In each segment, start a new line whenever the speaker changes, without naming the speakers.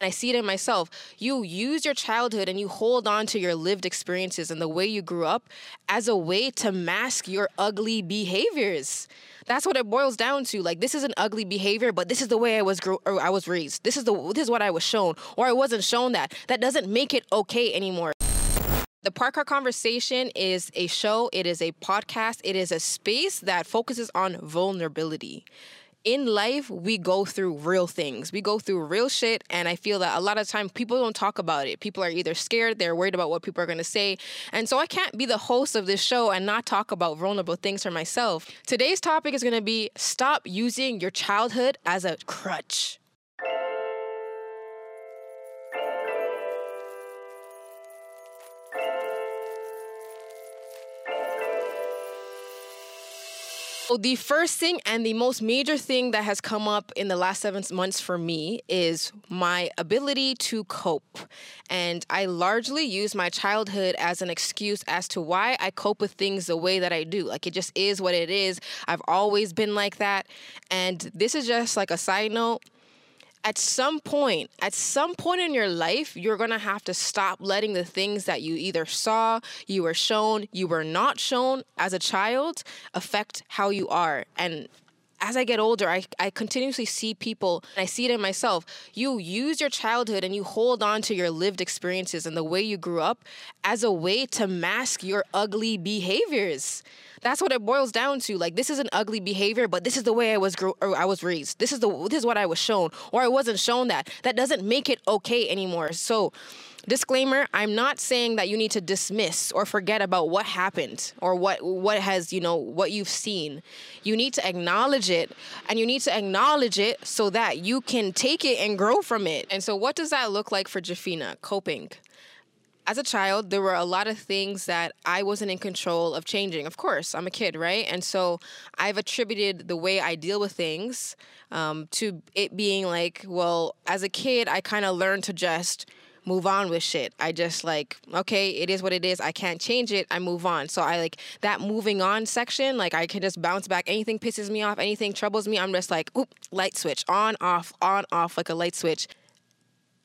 I see it in myself. You use your childhood and you hold on to your lived experiences and the way you grew up as a way to mask your ugly behaviors. That's what it boils down to. Like this is an ugly behavior, but this is the way I was grew I was raised. This is the this is what I was shown or I wasn't shown that. That doesn't make it okay anymore. The Parked Car Conversation is a show, it is a podcast, it is a space that focuses on vulnerability in life we go through real things. We go through real shit and i feel that a lot of time people don't talk about it. People are either scared they're worried about what people are going to say. And so i can't be the host of this show and not talk about vulnerable things for myself. Today's topic is going to be stop using your childhood as a crutch So the first thing and the most major thing that has come up in the last seven months for me is my ability to cope. And I largely use my childhood as an excuse as to why I cope with things the way that I do. Like it just is what it is. I've always been like that. And this is just like a side note at some point, at some point in your life, you're going to have to stop letting the things that you either saw, you were shown, you were not shown as a child affect how you are. And as I get older, I, I continuously see people, and I see it in myself. You use your childhood and you hold on to your lived experiences and the way you grew up as a way to mask your ugly behaviors. That's what it boils down to. Like this is an ugly behavior, but this is the way I was grew or I was raised. This is the this is what I was shown, or I wasn't shown that. That doesn't make it okay anymore. So disclaimer i'm not saying that you need to dismiss or forget about what happened or what what has you know what you've seen you need to acknowledge it and you need to acknowledge it so that you can take it and grow from it and so what does that look like for jafina coping as a child, there were a lot of things that I wasn't in control of changing. Of course, I'm a kid, right? And so I've attributed the way I deal with things um, to it being like, well, as a kid, I kind of learned to just move on with shit. I just like, okay, it is what it is. I can't change it. I move on. So I like that moving on section, like I can just bounce back. Anything pisses me off, anything troubles me, I'm just like, oop, light switch, on, off, on, off, like a light switch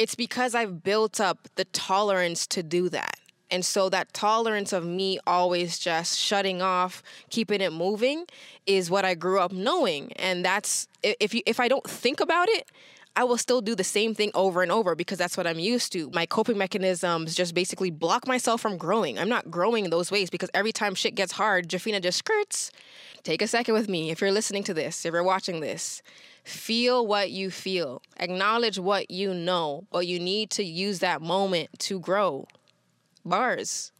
it's because I've built up the tolerance to do that. And so that tolerance of me always just shutting off, keeping it moving is what I grew up knowing. And that's if you if I don't think about it, I will still do the same thing over and over because that's what I'm used to. My coping mechanisms just basically block myself from growing. I'm not growing in those ways because every time shit gets hard, Jafina just skirts. Take a second with me if you're listening to this, if you're watching this. Feel what you feel. Acknowledge what you know, but you need to use that moment to grow. Bars.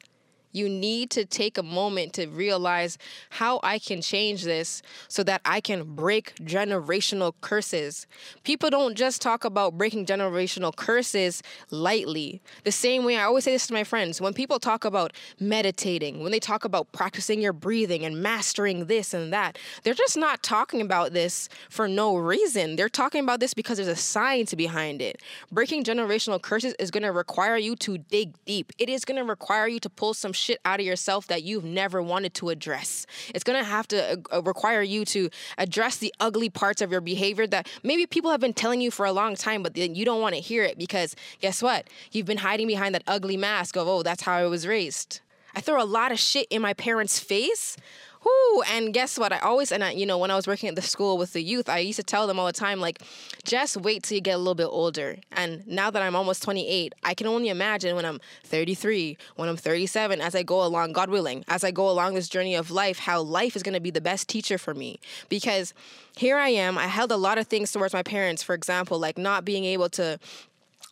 You need to take a moment to realize how I can change this so that I can break generational curses. People don't just talk about breaking generational curses lightly. The same way I always say this to my friends when people talk about meditating, when they talk about practicing your breathing and mastering this and that, they're just not talking about this for no reason. They're talking about this because there's a science behind it. Breaking generational curses is going to require you to dig deep, it is going to require you to pull some shit out of yourself that you've never wanted to address. It's going to have to uh, uh, require you to address the ugly parts of your behavior that maybe people have been telling you for a long time, but then you don't want to hear it because guess what? You've been hiding behind that ugly mask of, oh, that's how I was raised. I throw a lot of shit in my parents' face Whoo! And guess what? I always, and I, you know, when I was working at the school with the youth, I used to tell them all the time, like, just wait till you get a little bit older. And now that I'm almost 28, I can only imagine when I'm 33, when I'm 37, as I go along, God willing, as I go along this journey of life, how life is going to be the best teacher for me. Because here I am, I held a lot of things towards my parents, for example, like not being able to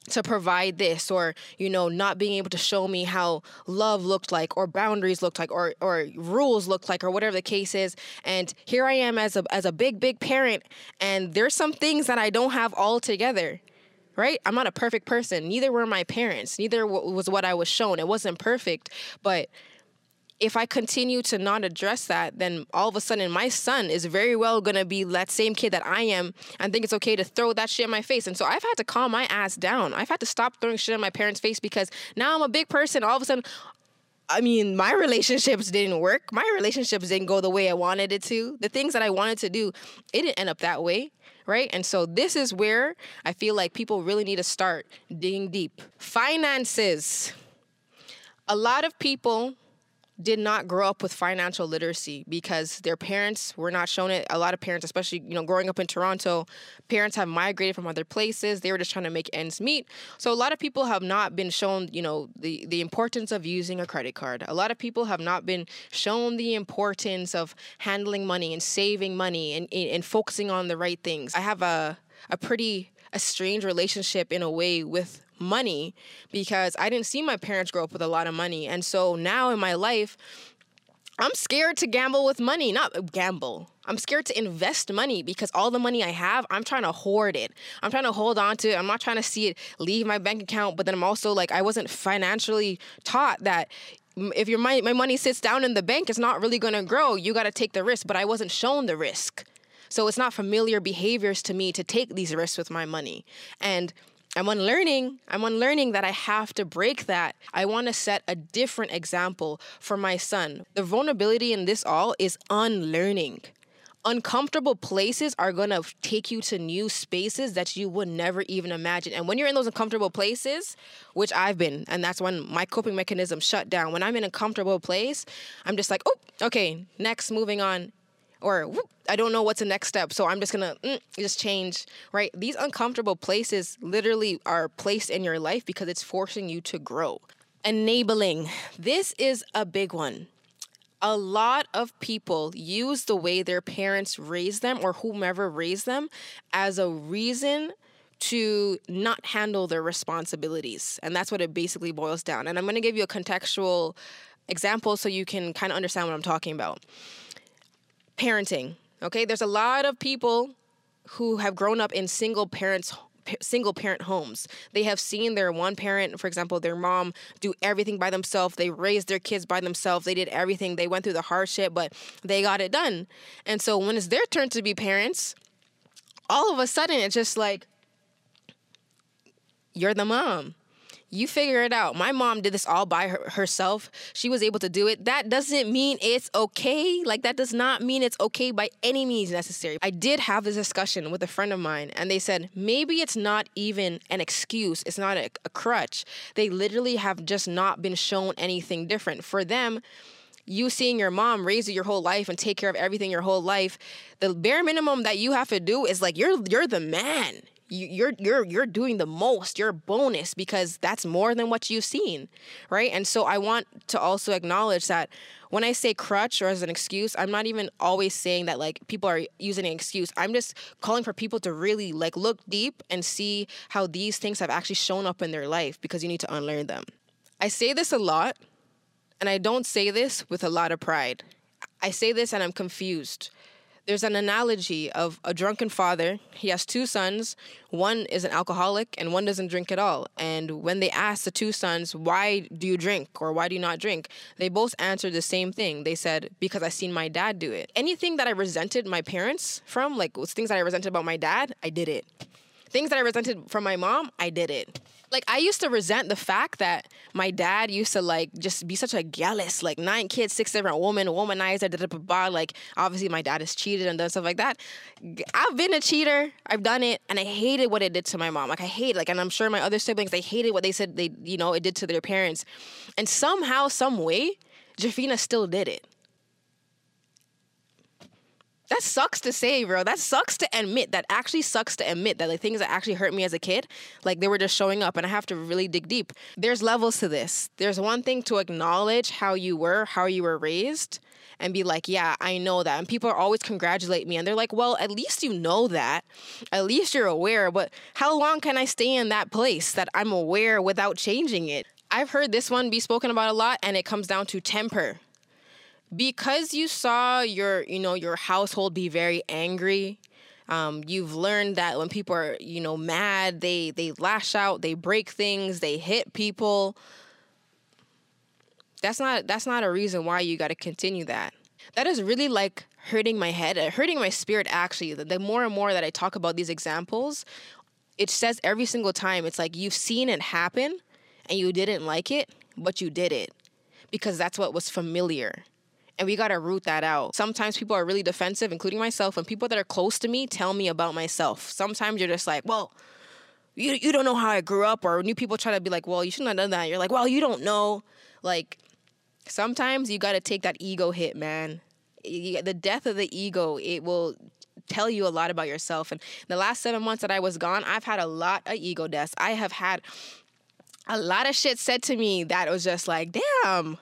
to provide this or you know not being able to show me how love looked like or boundaries looked like or or rules looked like or whatever the case is. And here I am as a as a big big parent and there's some things that I don't have all together right? I'm not a perfect person. Neither were my parents. Neither was what I was shown. It wasn't perfect but if I continue to not address that, then all of a sudden my son is very well gonna be that same kid that I am and think it's okay to throw that shit in my face. And so I've had to calm my ass down. I've had to stop throwing shit in my parents' face because now I'm a big person. All of a sudden, I mean, my relationships didn't work. My relationships didn't go the way I wanted it to. The things that I wanted to do, it didn't end up that way right? And so this is where I feel like people really need to start digging deep. Finances. A lot of people did not grow up with financial literacy because their parents were not shown it. A lot of parents, especially you know, growing up in Toronto, parents have migrated from other places. They were just trying to make ends meet. So a lot of people have not been shown, you know, the the importance of using a credit card. A lot of people have not been shown the importance of handling money and saving money and and focusing on the right things. I have a a pretty a strange relationship in a way with money because I didn't see my parents grow up with a lot of money. And so now in my life, I'm scared to gamble with money, not gamble. I'm scared to invest money because all the money I have, I'm trying to hoard it. I'm trying to hold on to it. I'm not trying to see it leave my bank account, but then I'm also like, I wasn't financially taught that if your money, my money sits down in the bank, it's not really gonna grow. You gotta take the risk, but I wasn't shown the risk. So it's not familiar behaviors to me to take these risks with my money. And I'm unlearning. I'm unlearning that I have to break that. I want to set a different example for my son. The vulnerability in this all is unlearning. Uncomfortable places are going to take you to new spaces that you would never even imagine. And when you're in those uncomfortable places, which I've been, and that's when my coping mechanism shut down. When I'm in a comfortable place, I'm just like, oh, okay, next, moving on or whoop, I don't know what's the next step, so I'm just gonna mm, just change, right? These uncomfortable places literally are placed in your life because it's forcing you to grow. Enabling. This is a big one. A lot of people use the way their parents raised them or whomever raised them as a reason to not handle their responsibilities. And that's what it basically boils down. And I'm gonna give you a contextual example so you can kind of understand what I'm talking about parenting. Okay, there's a lot of people who have grown up in single parents single parent homes. They have seen their one parent, for example, their mom do everything by themselves. They raised their kids by themselves. They did everything. They went through the hardship, but they got it done. And so when it's their turn to be parents, all of a sudden it's just like you're the mom you figure it out. My mom did this all by her, herself. She was able to do it. That doesn't mean it's okay. Like, that does not mean it's okay by any means necessary. I did have this discussion with a friend of mine, and they said maybe it's not even an excuse, it's not a, a crutch. They literally have just not been shown anything different. For them, you seeing your mom raise you your whole life and take care of everything your whole life, the bare minimum that you have to do is like you're you're the man you're you're you're doing the most you're a bonus because that's more than what you've seen right? And so i want to also acknowledge that when i say crutch or as an excuse i'm not even always saying that like people are using an excuse. I'm just calling for people to really like look deep and see how these things have actually shown up in their life because you need to unlearn them. I say this a lot and i don't say this with a lot of pride. I say this and i'm confused there's an analogy of a drunken father. He has two sons. One is an alcoholic and one doesn't drink at all. And when they ask the two sons, why do you drink or why do you not drink? They both answered the same thing. They said, because I seen my dad do it. Anything that I resented my parents from, like things that I resented about my dad, I did it. Things that I resented from my mom, I did it like I used to resent the fact that my dad used to like just be such a jealous, like nine kids, six different women, womanizer, da, da, da, like obviously my dad has cheated and done stuff like that. I've been a cheater, I've done it, and I hated what it did to my mom. Like I hate, like, and I'm sure my other siblings, they hated what they said they, you know, it did to their parents, and somehow, some way, Jafina still did it that sucks to say, bro. That sucks to admit. That actually sucks to admit that the things that actually hurt me as a kid, like they were just showing up, and I have to really dig deep. There's levels to this. There's one thing to acknowledge how you were, how you were raised, and be like, yeah, I know that. And people are always congratulate me, and they're like, well, at least you know that. At least you're aware. But how long can I stay in that place that I'm aware without changing it? I've heard this one be spoken about a lot, and it comes down to temper because you saw your you know your household be very angry um, you've learned that when people are you know mad they they lash out they break things they hit people. That's not that's not a reason why you got to continue that. That is really like hurting my head uh, hurting my spirit actually. The, the more and more that i talk about these examples it says every single time it's like you've seen it happen and you didn't like it but you did it because that's what was familiar And we got to root that out. Sometimes people are really defensive, including myself, and people that are close to me tell me about myself. Sometimes you're just like, well, you, you don't know how I grew up, or new people try to be like, well, you shouldn't have done that. You're like, well, you don't know. Like, sometimes you got to take that ego hit, man. The death of the ego, it will tell you a lot about yourself. And the last seven months that I was gone, I've had a lot of ego deaths. I have had a lot of shit said to me that was just like, damn.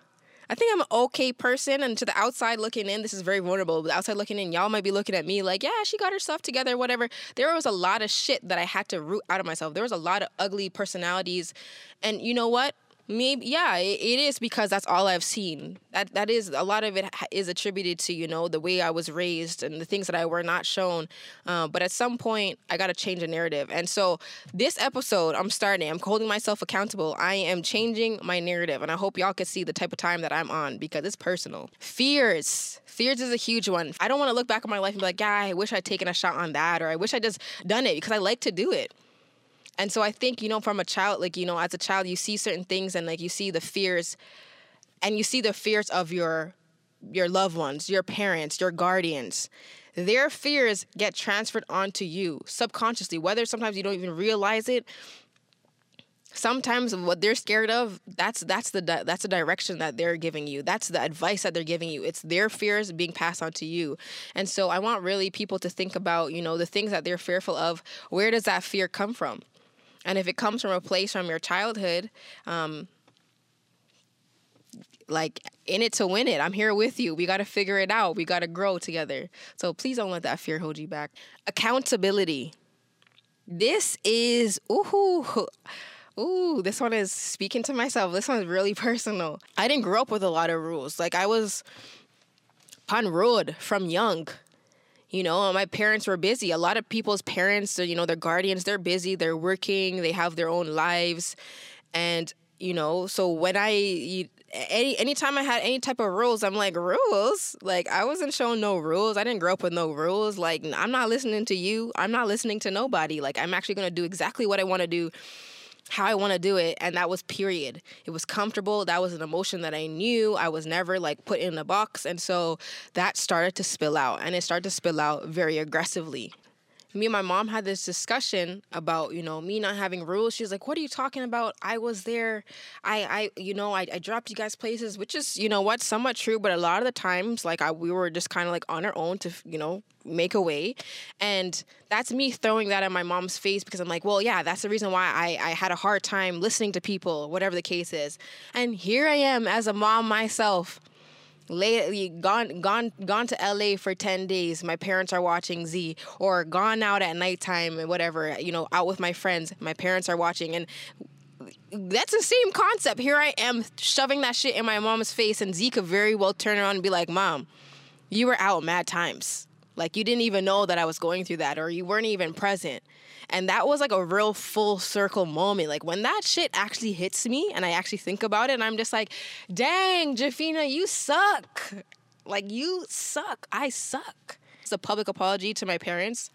I think I'm an okay person, and to the outside looking in, this is very vulnerable. But outside looking in, y'all might be looking at me like, yeah, she got herself together, whatever. There was a lot of shit that I had to root out of myself. There was a lot of ugly personalities, and you know what? Maybe yeah it, it is because that's all i've seen. That that is a lot of it is attributed to you know the way i was raised and the things that i were not shown. Uh, but at some point i got to change the narrative. And so this episode i'm starting i'm holding myself accountable. I am changing my narrative and i hope y'all can see the type of time that i'm on because it's personal. Fears. Fears is a huge one. I don't want to look back on my life and be like yeah i wish i'd taken a shot on that or i wish i just done it because i like to do it and so I think, you know, from a child, like, you know, as a child, you see certain things and like you see the fears and you see the fears of your your loved ones, your parents, your guardians. Their fears get transferred onto you subconsciously, whether sometimes you don't even realize it. Sometimes what they're scared of, that's that's the that's the direction that they're giving you. That's the advice that they're giving you. It's their fears being passed on to you. And so I want really people to think about, you know, the things that they're fearful of. Where does that fear come from? And if it comes from a place from your childhood, um, like in it to win it. I'm here with you. We got to figure it out. We got to grow together. So please don't let that fear hold you back. Accountability. This is ooh ooh, this one is speaking to myself. This one's really personal. I didn't grow up with a lot of rules. Like I was pun road from young. You know, my parents were busy. A lot of people's parents, you know, their guardians, they're busy, they're working, they have their own lives. And, you know, so when I any anytime I had any type of rules, I'm like, rules? Like I wasn't shown no rules. I didn't grow up with no rules. Like I'm not listening to you. I'm not listening to nobody. Like I'm actually gonna do exactly what I wanna do how I want to do it. And that was period. It was comfortable. That was an emotion that I knew. I was never like put in a box. And so that started to spill out and it started to spill out very aggressively me and my mom had this discussion about you know me not having rules. She's like what are you talking about? I was there. I i you know i, I dropped you guys places which is you know what somewhat true but a lot of the times like I, we were just kind of like on our own to you know make a way. And that's me throwing that in my mom's face because i'm like well yeah that's the reason why i, I had a hard time listening to people whatever the case is. And here i am as a mom myself lay gone gone gone to LA for 10 days. My parents are watching Z. Or gone out at nighttime and whatever you know out with my friends. My parents are watching. And that's the same concept. Here I am shoving that shit in my mom's face and Z could very well turn around and be like mom you were out mad times like you didn't even know that I was going through that or you weren't even present and that was like a real full circle moment. Like when that shit actually hits me and I actually think about it, and I'm just like, dang, Jafina, you suck. Like you suck. I suck. It's a public apology to my parents.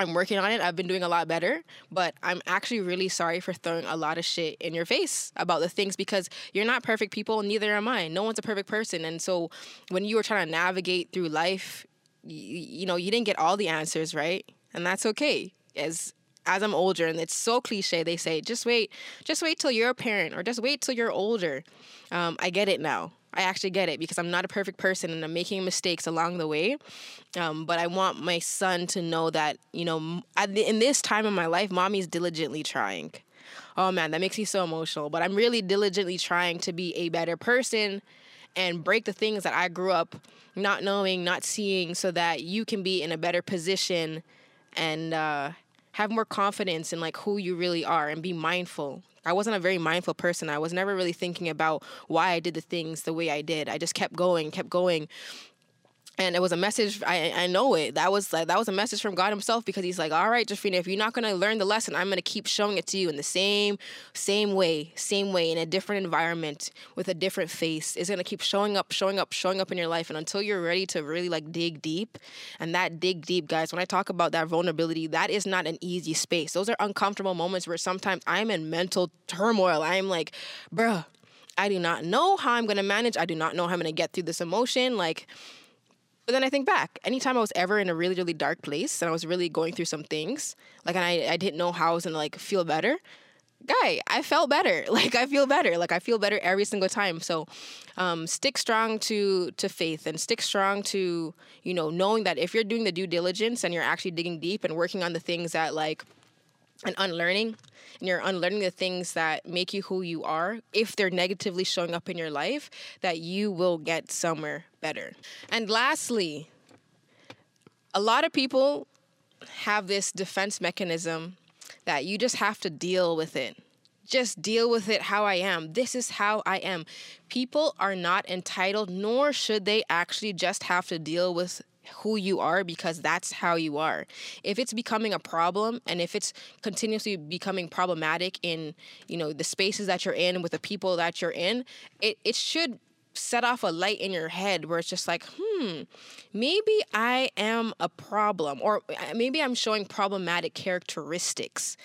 I'm working on it. I've been doing a lot better, but I'm actually really sorry for throwing a lot of shit in your face about the things because you're not perfect people, neither am I. No one's a perfect person. And so when you were trying to navigate through life, you, you know, you didn't get all the answers, right? And that's okay as as I'm older, and it's so cliche, they say, just wait, just wait till you're a parent, or just wait till you're older. Um, I get it now. I actually get it because I'm not a perfect person and I'm making mistakes along the way. Um, but I want my son to know that, you know, in this time of my life, mommy's diligently trying. Oh man, that makes me so emotional. But I'm really diligently trying to be a better person and break the things that I grew up not knowing, not seeing, so that you can be in a better position and uh, have more confidence in like who you really are and be mindful. I wasn't a very mindful person. I was never really thinking about why I did the things the way I did. I just kept going, kept going and it was a message I, I know it that was like that was a message from god himself because he's like all right jafina if you're not going to learn the lesson i'm going to keep showing it to you in the same same way same way in a different environment with a different face it's going to keep showing up showing up showing up in your life and until you're ready to really like dig deep and that dig deep guys when i talk about that vulnerability that is not an easy space those are uncomfortable moments where sometimes i'm in mental turmoil i'm like bruh I do not know how I'm going to manage. I do not know how I'm going to get through this emotion. Like, but then I think back, anytime I was ever in a really, really dark place and I was really going through some things, like, and I, I didn't know how I was to like feel better, guy, I felt better. Like I feel better. Like I feel better every single time. So um, stick strong to to faith and stick strong to you know knowing that if you're doing the due diligence and you're actually digging deep and working on the things that like and unlearning and you're unlearning the things that make you who you are if they're negatively showing up in your life that you will get somewhere better and lastly a lot of people have this defense mechanism that you just have to deal with it just deal with it how I am. This is how I am. People are not entitled, nor should they actually just have to deal with who you are because that's how you are. If it's becoming a problem and if it's continuously becoming problematic in, you know, the spaces that you're in with the people that you're in, it, it should set off a light in your head where it's just like, hmm, maybe I am a problem or uh, maybe I'm showing problematic characteristics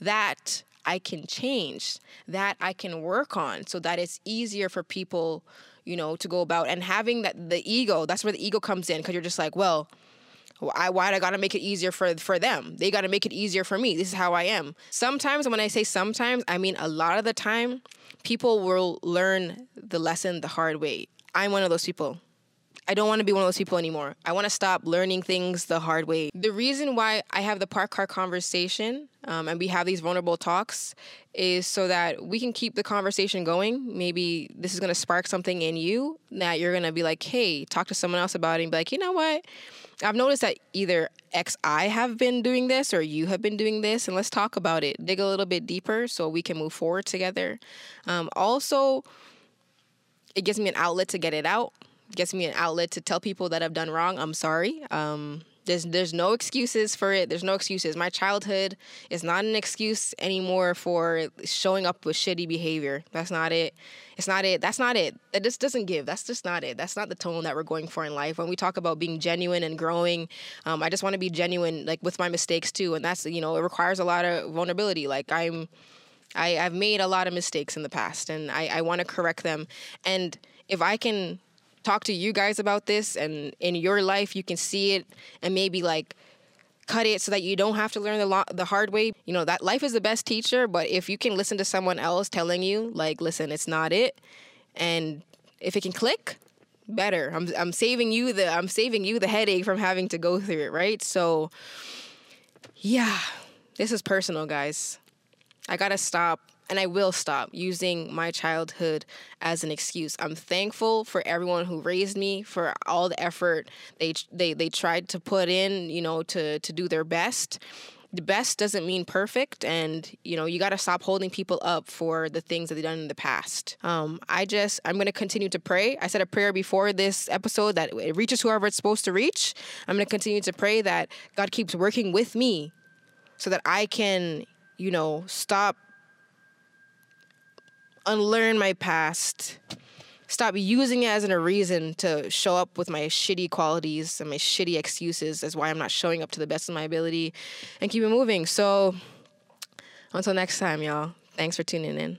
that I can change, that I can work on so that it's easier for people you know, to go about and having that the ego, that's where the ego comes in because you're just like, well, I, why I gotta make it easier for for them? They gotta make it easier for me. This is how I am. Sometimes, when I say sometimes, I mean a lot of the time, people will learn the lesson the hard way. I'm one of those people. I don't want to be one of those people anymore. I want to stop learning things the hard way. The reason why I have the Parked Car Conversation um, and we have these vulnerable talks is so that we can keep the conversation going. Maybe this is going to spark something in you that you're going to be like, hey, talk to someone else about it and be like, you know what? I've noticed that either X I have been doing this or you have been doing this, and let's talk about it. Dig a little bit deeper so we can move forward together. Um, also, it gives me an outlet to get it out gets me an outlet to tell people that I've done wrong. I'm sorry. Um, there's there's no excuses for it. There's no excuses. My childhood is not an excuse anymore for showing up with shitty behavior. That's not it. It's not it. That's not it. That just doesn't give. That's just not it. That's not the tone that we're going for in life. When we talk about being genuine and growing, um, I just want to be genuine, like with my mistakes too. And that's you know it requires a lot of vulnerability. Like I'm, I I've made a lot of mistakes in the past, and I I want to correct them. And if I can talk to you guys about this and in your life you can see it and maybe like cut it so that you don't have to learn the lo- the hard way. You know, that life is the best teacher, but if you can listen to someone else telling you like listen, it's not it and if it can click, better. I'm I'm saving you the I'm saving you the headache from having to go through it, right? So yeah, this is personal, guys. I got to stop and I will stop using my childhood as an excuse. I'm thankful for everyone who raised me, for all the effort they they they tried to put in, you know, to to do their best. The best doesn't mean perfect, and you know you got to stop holding people up for the things that they've done in the past. Um, I just I'm gonna continue to pray. I said a prayer before this episode that it reaches whoever it's supposed to reach. I'm gonna continue to pray that God keeps working with me, so that I can you know stop unlearn my past, stop using it as a reason to show up with my shitty qualities and my shitty excuses as why I'm not showing up to the best of my ability and keep it moving. So until next time, y'all, thanks for tuning in.